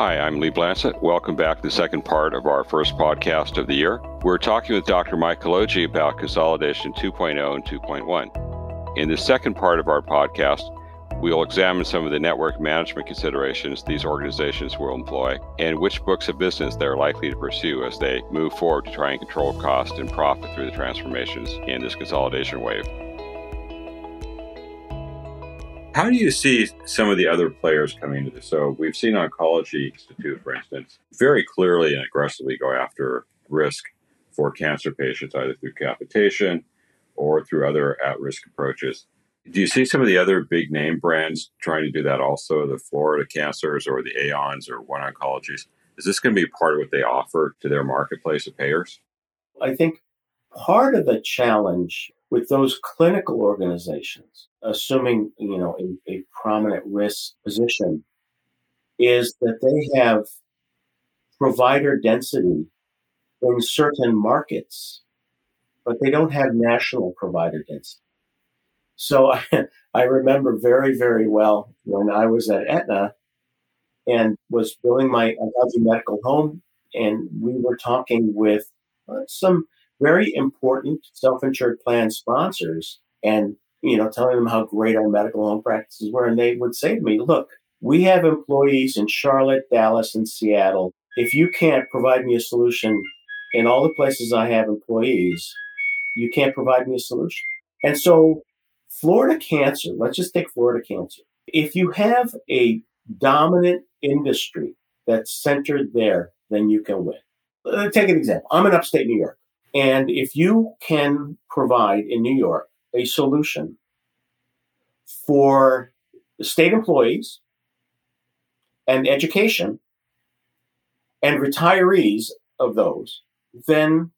Hi, I'm Lee Blansett. Welcome back to the second part of our first podcast of the year. We're talking with Dr. Mike Kolodziej about Consolidation 2.0 and 2.1. In the second part of our podcast, we'll examine some of the network management considerations these organizations will employ and which books of business they're likely to pursue as they move forward to try and control cost and profit through the transformations in this consolidation wave. How do you see some of the other players coming into this? So we've seen Oncology Institute, for instance, very clearly and aggressively go after risk for cancer patients, either through capitation or through other at-risk approaches. Do you see some of the other big name brands trying to do that also, the Florida Cancers or the AONs or One Oncologies? Is this going to be part of what they offer to their marketplace of payers? I think part of the challenge with those clinical organizations, assuming you know a, a prominent risk position, is that they have provider density in certain markets, but they don't have national provider density. So I, I remember very, very well when I was at Aetna and was building my medical home, and we were talking with uh, some very important self-insured plan sponsors and you know telling them how great our medical home practices were. And they would say to me look we have employees in charlotte dallas and seattle. If you can't provide me a solution in all the places i have employees you can't provide me a solution. And so florida cancer let's just take florida cancer. If you have a dominant industry that's centered there then you can win. Uh, take an example. I'm in upstate new york and if you can provide in New York a solution for state employees and education and retirees of those, then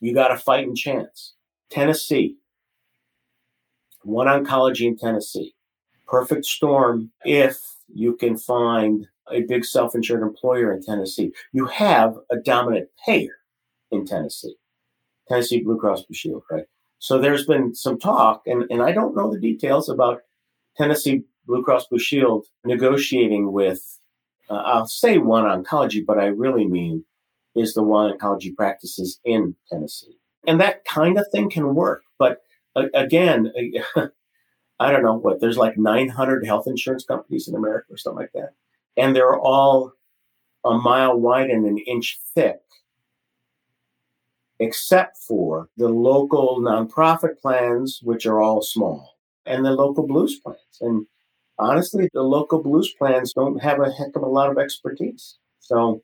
you got a fighting chance. Tennessee, one oncology in Tennessee, perfect storm if you can find a big self insured employer in Tennessee. You have a dominant payer in Tennessee. Tennessee Blue Cross Blue Shield, right? So there's been some talk, and, and I don't know the details about Tennessee Blue Cross Blue Shield negotiating with, uh, I'll say one oncology, but I really mean is the one oncology practices in Tennessee. And that kind of thing can work. But uh, again, I don't know what, there's like 900 health insurance companies in America or something like that. And they're all a mile wide and an inch thick except for the local nonprofit plans, which are all small, and the local blues plans. And honestly, the local blues plans don't have a heck of a lot of expertise. So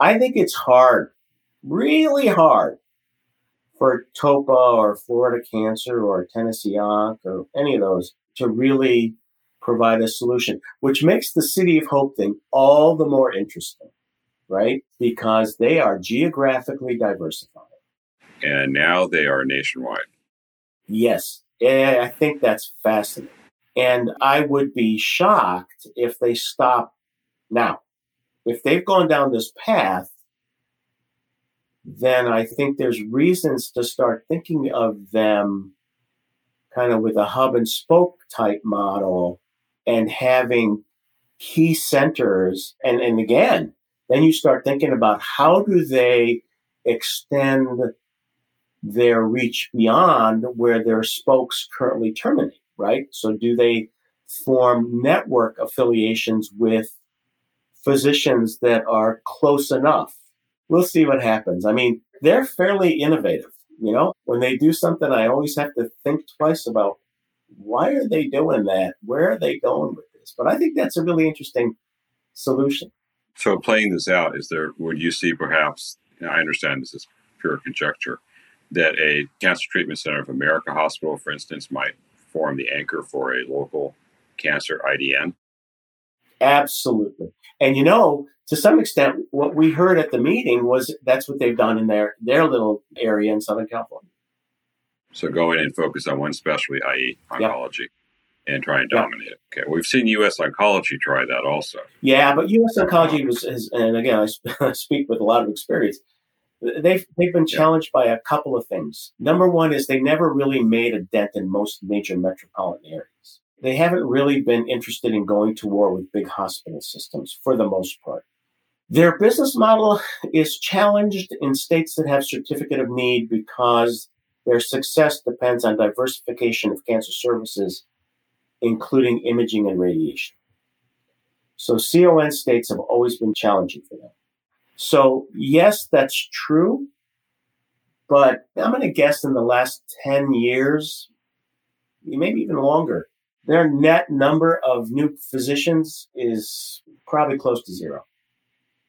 I think it's hard, really hard, for TOPA or Florida Cancer or Tennessee Onc or any of those to really provide a solution, which makes the City of Hope thing all the more interesting right? Because they are geographically diversified. And now they are nationwide. Yes. Eh, I think that's fascinating. And I would be shocked if they stop now. If they've gone down this path, then I think there's reasons to start thinking of them kind of with a hub and spoke type model and having key centers. And, and again, then you start thinking about how do they extend their reach beyond where their spokes currently terminate, right? So do they form network affiliations with physicians that are close enough? We'll see what happens. I mean, they're fairly innovative. You know, when they do something, I always have to think twice about why are they doing that? Where are they going with this? But I think that's a really interesting solution. So playing this out, is there would you see perhaps? I understand this is pure conjecture that a Cancer Treatment Center of America hospital, for instance, might form the anchor for a local cancer IDN? Absolutely. And you know, to some extent, what we heard at the meeting was that's what they've done in their their little area in Southern California. So go in and focus on one specialty, i.e., oncology. Yep and try and dominate it. Okay, we've seen U.S. Oncology try that also. Yeah, but U.S. Oncology was, is, and again, I speak with a lot of experience. They've they've been challenged yeah. by a couple of things. Number one is they never really made a dent in most major metropolitan areas. they haven't really been interested in going to war with big hospital systems for the most part. Their business model is challenged in states that have certificate of need because their success depends on diversification of cancer services, including imaging and radiation. So CON states have always been challenging for them. So yes, that's true. But I'm going to guess in the last 10 years, maybe even longer, their net number of new physicians is probably close to zero.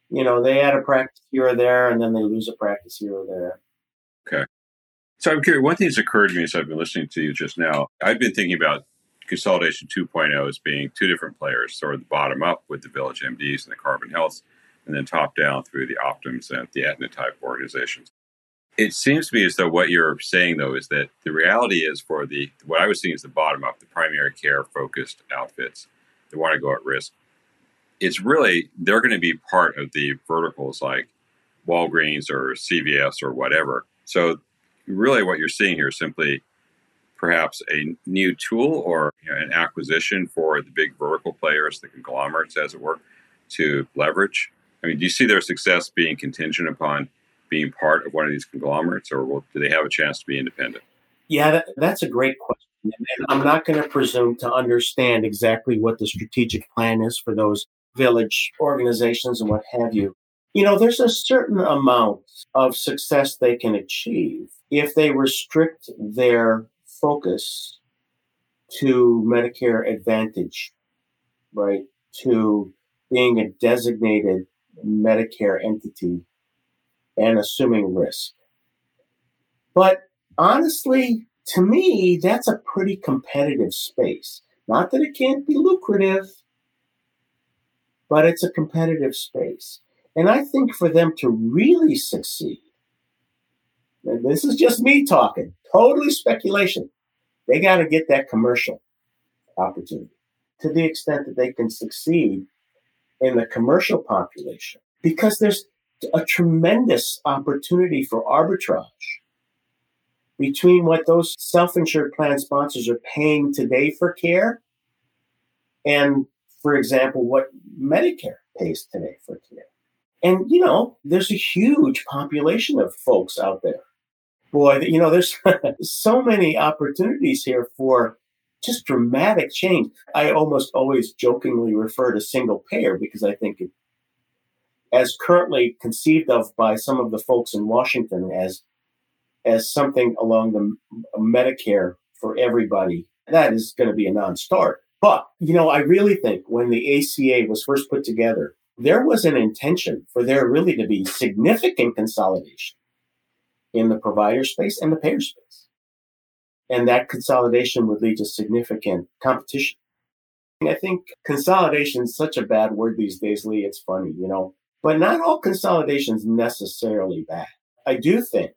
You know, they add a practice here or there, and then they lose a practice here or there. Okay. So I'm curious, one thing that's occurred to me as I've been listening to you just now, I've been thinking about consolidation 2.0 is being two different players, sort of the bottom up with the Village MDs and the Carbon Health, and then top down through the Optums and the Aetna organizations. It seems to me as though what you're saying, though, is that the reality is for the what I was seeing is the bottom up, the primary care focused outfits that want to go at risk. It's really they're going to be part of the verticals like Walgreens or CVS or whatever. So, really, what you're seeing here is simply perhaps a new tool or you know, an acquisition for the big vertical players, the conglomerates, as it were, to leverage. I mean, do you see their success being contingent upon being part of one of these conglomerates, or will, do they have a chance to be independent? Yeah, that, that's a great question. And I'm not going to presume to understand exactly what the strategic plan is for those village organizations and what have you. You know, there's a certain amount of success they can achieve if they restrict their focus to Medicare Advantage, right? To being a designated Medicare entity and assuming risk. But honestly, to me, that's a pretty competitive space. Not that it can't be lucrative, but it's a competitive space. And I think for them to really succeed, and this is just me talking, totally speculation, they got to get that commercial opportunity to the extent that they can succeed in the commercial population because there's a tremendous opportunity for arbitrage between what those self-insured plan sponsors are paying today for care and for example what medicare pays today for care. And you know there's a huge population of folks out there boy you know there's so many opportunities here for just dramatic change i almost always jokingly refer to single payer because i think it as currently conceived of by some of the folks in Washington as as something along the Medicare for everybody, that is going to be a non-starter. But you know, I really think when the ACA was first put together, there was an intention for there really to be significant consolidation in the provider space and the payer space. And that consolidation would lead to significant competition. I think consolidation is such a bad word these days, Lee. It's funny, you know. But not all consolidation is necessarily bad. I do think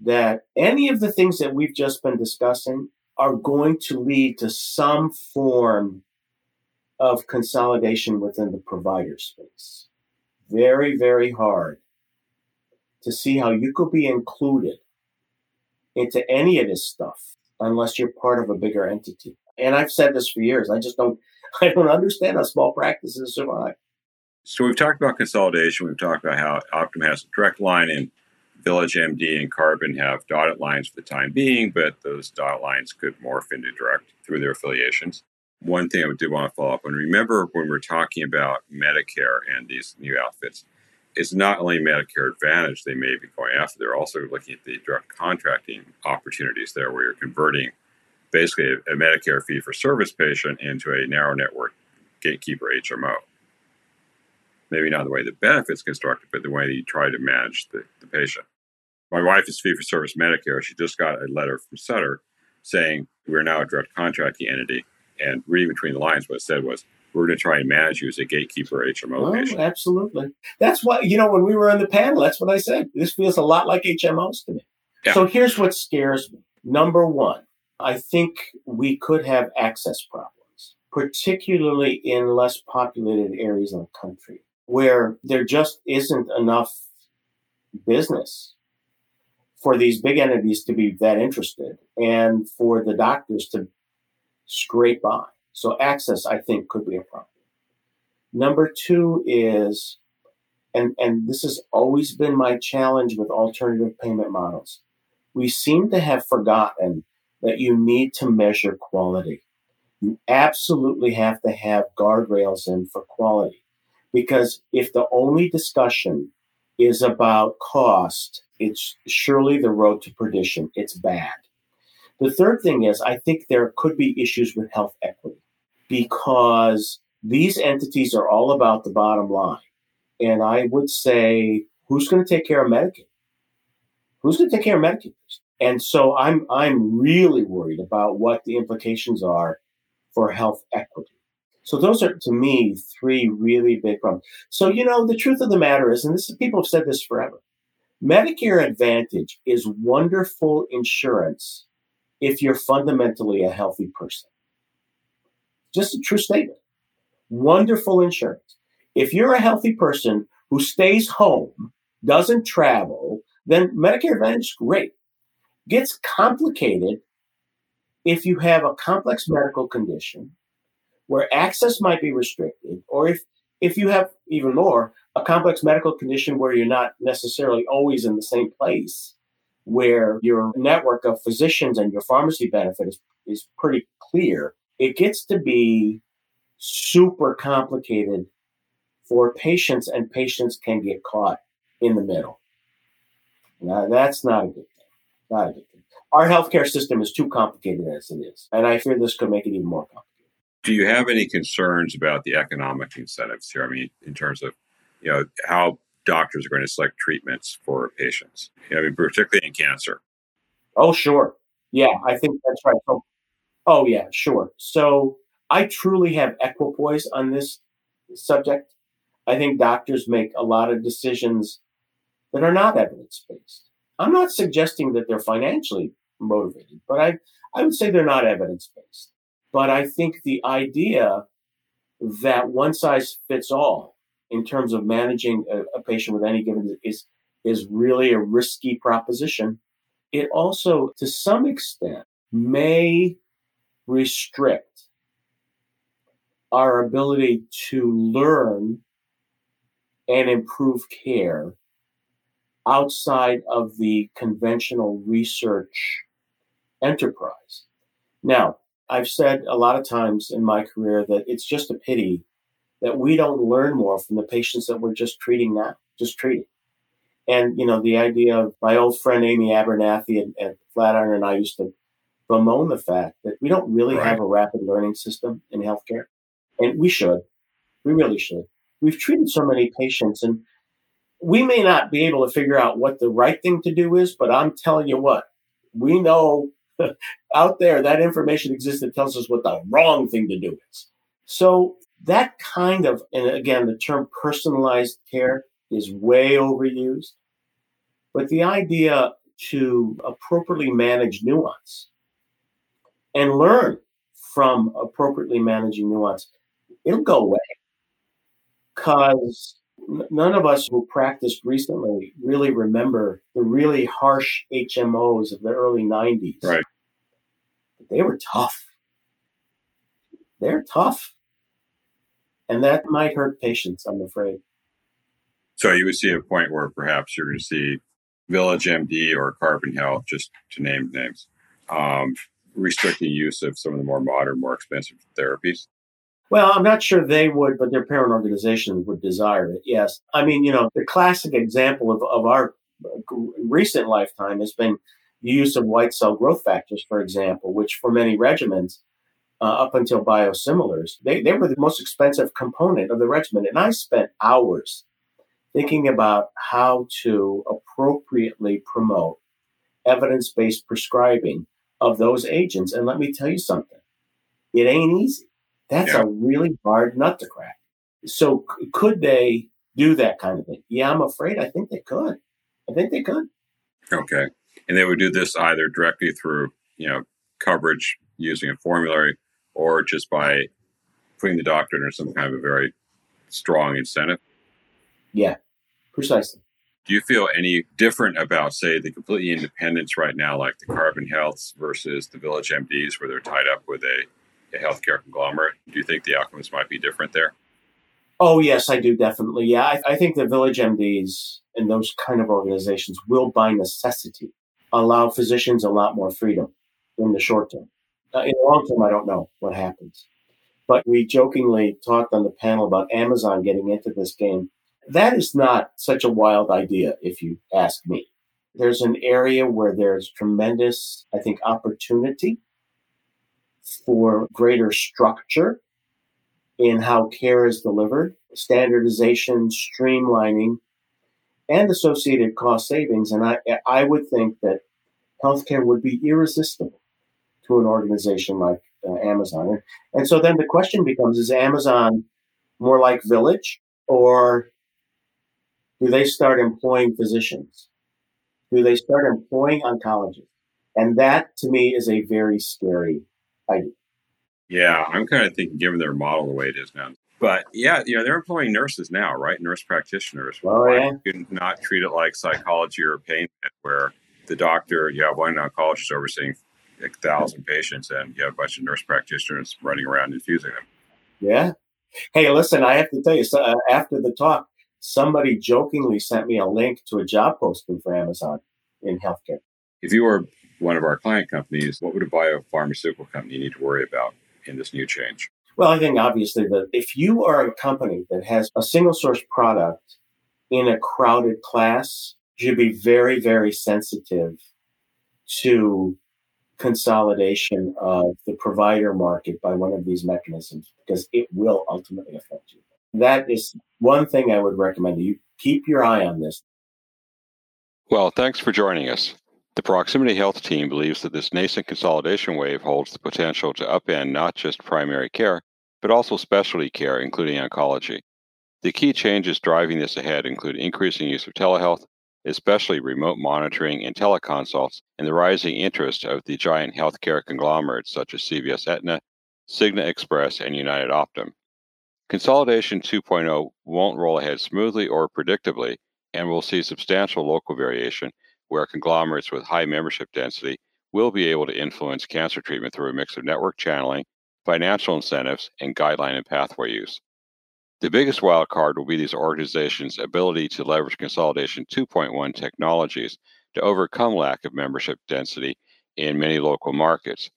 that any of the things that we've just been discussing are going to lead to some form of consolidation within the provider space. Very, very hard to see how you could be included into any of this stuff unless you're part of a bigger entity. And I've said this for years. I just don't I don't understand how small practices survive. So we've talked about consolidation. We've talked about how Optum has a direct line and Village MD and Carbon have dotted lines for the time being, but those dotted lines could morph into direct through their affiliations. One thing I did want to follow up on remember when we're talking about Medicare and these new outfits, it's not only Medicare Advantage they may be going after, they're also looking at the direct contracting opportunities there where you're converting basically a, a Medicare fee for service patient into a narrow network gatekeeper HMO maybe not the way the benefits constructed, but the way that you try to manage the, the patient. My wife is fee for service Medicare. She just got a letter from Sutter saying we're now a direct contracting entity. And reading between the lines, what it said was, we're going to try and manage you as a gatekeeper HMO oh, patient. Absolutely. That's why, you know, when we were on the panel, that's what I said. This feels a lot like HMOs to me. Yeah. So here's what scares me. Number one, I think we could have access problems, particularly in less populated areas of the country where there just isn't enough business for these big entities to be that interested and for the doctors to scrape by. So access, I think, could be a problem. Number two is, and, and this has always been my challenge with alternative payment models. We seem to have forgotten that you need to measure quality. You absolutely have to have guardrails in for quality. Because if the only discussion is about cost, it's surely the road to perdition. It's bad. The third thing is, I think there could be issues with health equity because these entities are all about the bottom line. And I would say, who's going to take care of Medicaid? Who's going to take care of Medicaid? And so I'm I'm really worried about what the implications are for health equity. So those are to me three really big problems. So you know the truth of the matter is, and this people have said this forever, Medicare Advantage is wonderful insurance if you're fundamentally a healthy person. Just a true statement. Wonderful insurance. If you're a healthy person who stays home, doesn't travel, then Medicare Advantage is great. Gets complicated if you have a complex medical condition where access might be restricted, or if if you have even more a complex medical condition where you're not necessarily always in the same place, where your network of physicians and your pharmacy benefit is, is pretty clear, it gets to be super complicated for patients, and patients can get caught in the middle. Now, that's not a good thing. Not a good thing. Our healthcare system is too complicated as it is, and I fear this could make it even more complicated. Do you have any concerns about the economic incentives here? I mean, in terms of you know how doctors are going to select treatments for patients. I mean, particularly in cancer. Oh, sure. Yeah, I think that's right. So, oh, yeah, sure. So I truly have equipoise on this subject. I think doctors make a lot of decisions that are not evidence based. I'm not suggesting that they're financially motivated, but I, I would say they're not evidence based. But I think the idea that one size fits all in terms of managing a, a patient with any given is is really a risky proposition. It also, to some extent, may restrict our ability to learn and improve care outside of the conventional research enterprise. Now, I've said a lot of times in my career that it's just a pity that we don't learn more from the patients that we're just treating now, just treating. And, you know, the idea of my old friend Amy Abernethy at, at Flatiron and I used to bemoan the fact that we don't really right. have a rapid learning system in healthcare. And we should. We really should. We've treated so many patients and we may not be able to figure out what the right thing to do is, but I'm telling you what, we know out there that information exists that tells us what the wrong thing to do is. So that kind of, and again, the term personalized care is way overused. But the idea to appropriately manage nuance and learn from appropriately managing nuance, it'll go away. Because none of us who practiced recently really remember the really harsh HMOs of the early 90s. Right. They were tough. They're tough. And that might hurt patients, I'm afraid. So you would see a point where perhaps you're going to see Village MD or Carbon Health, just to name names, um, restricting use of some of the more modern, more expensive therapies. Well, I'm not sure they would, but their parent organization would desire it. Yes. I mean, you know, the classic example of, of our recent lifetime has been the use of white cell growth factors, for example, which for many regimens, uh, up until biosimilars, they, they were the most expensive component of the regimen. And I spent hours thinking about how to appropriately promote evidence based prescribing of those agents. And let me tell you something it ain't easy. That's yeah. a really hard nut to crack. So, c- could they do that kind of thing? Yeah, I'm afraid I think they could. I think they could. Okay. And they would do this either directly through, you know, coverage using a formulary or just by putting the doctor under some kind of a very strong incentive. Yeah, precisely. Do you feel any different about, say, the completely independents right now, like the Carbon Healths versus the Village MDs, where they're tied up with a a healthcare conglomerate? Do you think the outcomes might be different there? Oh, yes, I do definitely. Yeah, I, I think the Village MDs and those kind of organizations will, by necessity, allow physicians a lot more freedom in the short term. Uh, in the long term, I don't know what happens. But we jokingly talked on the panel about Amazon getting into this game. That is not such a wild idea, if you ask me. There's an area where there's tremendous, I think, opportunity for greater structure in how care is delivered, standardization, streamlining, and associated cost savings. And I, I would think that healthcare would be irresistible to an organization like uh, Amazon. And, and so then the question becomes is Amazon more like Village or do they start employing physicians? Do they start employing oncologists? And that to me is a very scary idea. Yeah, I'm kind of thinking, given their model the way it is now. But yeah, you know, they're employing nurses now, right? Nurse practitioners. Oh, Why yeah. you not treat it like psychology or pain, where the doctor, you have one oncologist overseeing a thousand patients, and you have a bunch of nurse practitioners running around infusing them. Yeah. Hey, listen, I have to tell you, so, uh, after the talk, somebody jokingly sent me a link to a job posting for Amazon in healthcare. If you were one of our client companies, what would a biopharmaceutical company need to worry about in this new change? Well, I think obviously that if you are a company that has a single source product in a crowded class, you should be very, very sensitive to consolidation of the provider market by one of these mechanisms because it will ultimately affect you. That is one thing I would recommend you keep your eye on this. Well, thanks for joining us. The Proximity Health team believes that this nascent consolidation wave holds the potential to upend not just primary care, but also specialty care, including oncology. The key changes driving this ahead include increasing use of telehealth, especially remote monitoring and teleconsults, and the rising interest of the giant healthcare conglomerates such as CVS Aetna, Cigna Express, and United Optum. Consolidation 2.0 won't roll ahead smoothly or predictably, and we'll see substantial local variation where conglomerates with high membership density will be able to influence cancer treatment through a mix of network channeling, financial incentives, and guideline and pathway use. The biggest wildcard will be these organizations' ability to leverage Consolidation 2.1 technologies to overcome lack of membership density in many local markets.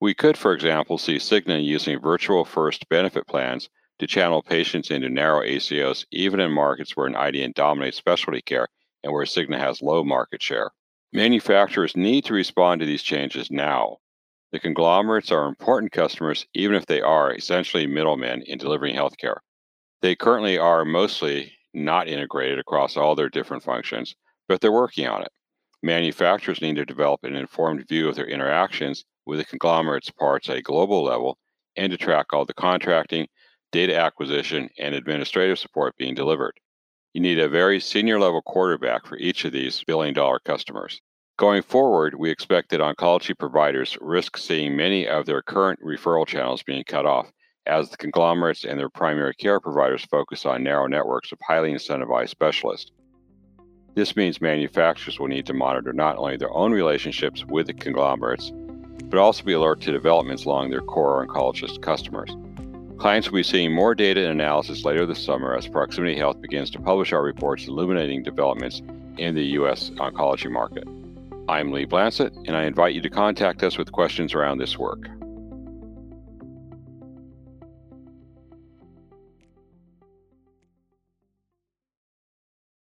We could, for example, see Cigna using virtual first benefit plans to channel patients into narrow ACOs, even in markets where an IDN dominates specialty care and where Cigna has low market share. Manufacturers need to respond to these changes now. The conglomerates are important customers, even if they are essentially middlemen in delivering healthcare. They currently are mostly not integrated across all their different functions, but they're working on it. Manufacturers need to develop an informed view of their interactions with the conglomerates' parts at a global level and to track all the contracting, data acquisition, and administrative support being delivered. You need a very senior level quarterback for each of these billion dollar customers. Going forward, we expect that oncology providers risk seeing many of their current referral channels being cut off as the conglomerates and their primary care providers focus on narrow networks of highly incentivized specialists. This means manufacturers will need to monitor not only their own relationships with the conglomerates, but also be alert to developments along their core oncologist customers. Clients will be seeing more data and analysis later this summer as Proximity Health begins to publish our reports illuminating developments in the U.S. oncology market. I'm Lee Blansett, and I invite you to contact us with questions around this work.